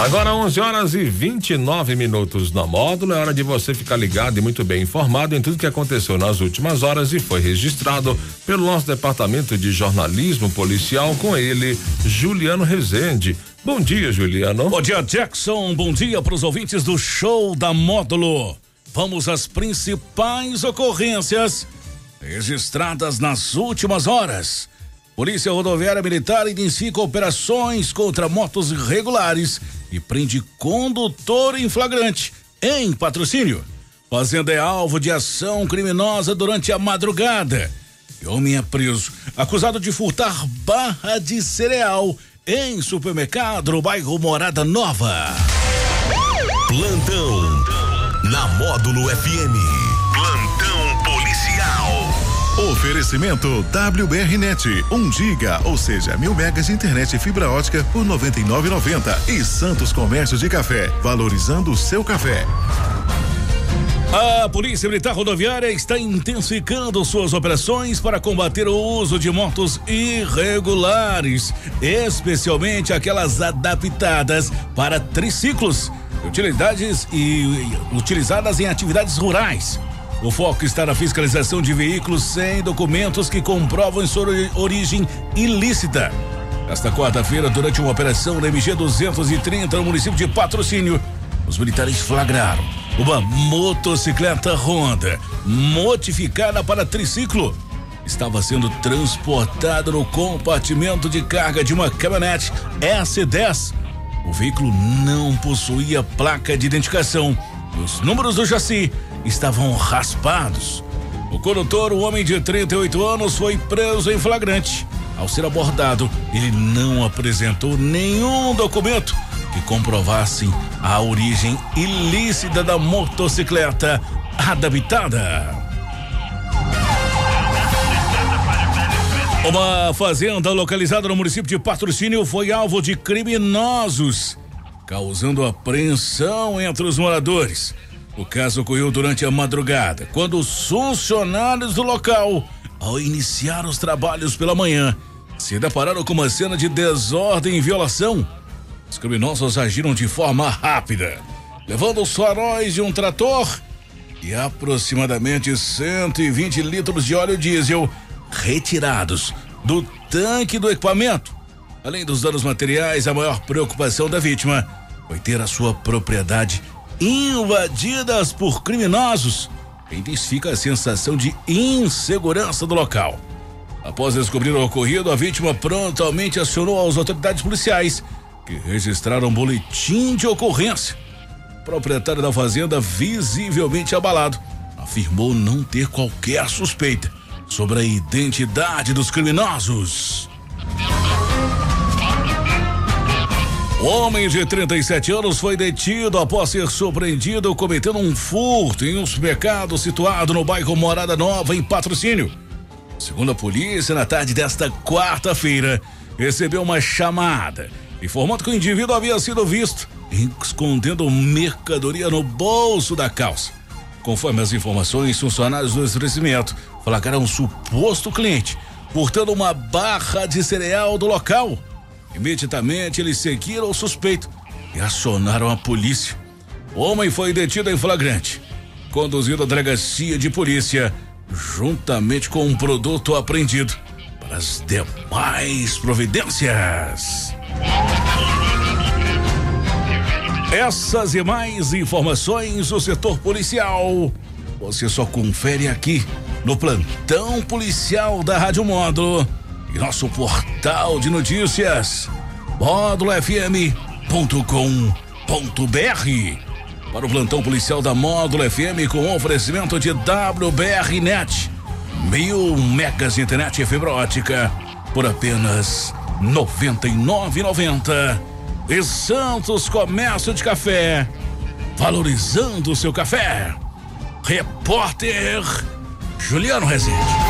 Agora 11 horas e 29 minutos na módulo. É hora de você ficar ligado e muito bem informado em tudo que aconteceu nas últimas horas e foi registrado pelo nosso departamento de jornalismo policial com ele, Juliano Rezende. Bom dia, Juliano. Bom dia, Jackson. Bom dia para os ouvintes do show da módulo. Vamos às principais ocorrências registradas nas últimas horas. Polícia Rodoviária Militar inicia operações contra motos irregulares e prende condutor em flagrante em patrocínio. Fazenda é alvo de ação criminosa durante a madrugada. E homem é preso, acusado de furtar barra de cereal em supermercado no bairro Morada Nova. Plantão na Módulo FM. Oferecimento WBRnet, 1 um giga, ou seja, mil megas de internet e fibra ótica por 99,90 e Santos Comércio de Café, valorizando o seu café. A Polícia Militar Rodoviária está intensificando suas operações para combater o uso de motos irregulares, especialmente aquelas adaptadas para triciclos, utilidades e utilizadas em atividades rurais. O foco está na fiscalização de veículos sem documentos que comprovam sua origem ilícita. Nesta quarta-feira, durante uma operação na MG 230 no município de Patrocínio, os militares flagraram uma motocicleta Honda modificada para triciclo. Estava sendo transportada no compartimento de carga de uma caminhonete S10. O veículo não possuía placa de identificação. Os números do chassi estavam raspados. O condutor, um homem de 38 anos, foi preso em flagrante. Ao ser abordado, ele não apresentou nenhum documento que comprovassem a origem ilícita da motocicleta adaptada. Uma fazenda localizada no município de Patrocínio foi alvo de criminosos, causando apreensão entre os moradores. O caso ocorreu durante a madrugada, quando os funcionários do local, ao iniciar os trabalhos pela manhã, se depararam com uma cena de desordem e violação os criminosos agiram de forma rápida, levando os faróis de um trator e aproximadamente 120 litros de óleo diesel retirados do tanque do equipamento. Além dos danos materiais, a maior preocupação da vítima foi ter a sua propriedade invadidas por criminosos. Intensifica a sensação de insegurança do local. Após descobrir o ocorrido, a vítima prontamente acionou as autoridades policiais que registraram um boletim de ocorrência. O proprietário da fazenda, visivelmente abalado, afirmou não ter qualquer suspeita sobre a identidade dos criminosos. O homem de 37 anos foi detido após ser surpreendido cometendo um furto em um supermercado situado no bairro Morada Nova, em patrocínio. Segundo a polícia, na tarde desta quarta-feira, recebeu uma chamada informando que o indivíduo havia sido visto escondendo mercadoria no bolso da calça. Conforme as informações, funcionários do estabelecimento flagraram um suposto cliente portando uma barra de cereal do local. Imediatamente eles seguiram o suspeito e acionaram a polícia. O homem foi detido em flagrante, conduzido à delegacia de polícia, juntamente com um produto apreendido para as demais providências. Essas e mais informações do setor policial você só confere aqui no plantão policial da Rádio Módulo e nosso portal de notícias módulofm.com.br. Para o plantão policial da Módulo FM com oferecimento de WBR Net, mil megas de internet e fibra ótica por apenas 99,90. E Santos Comércio de Café, valorizando o seu café. Repórter Juliano Rezende.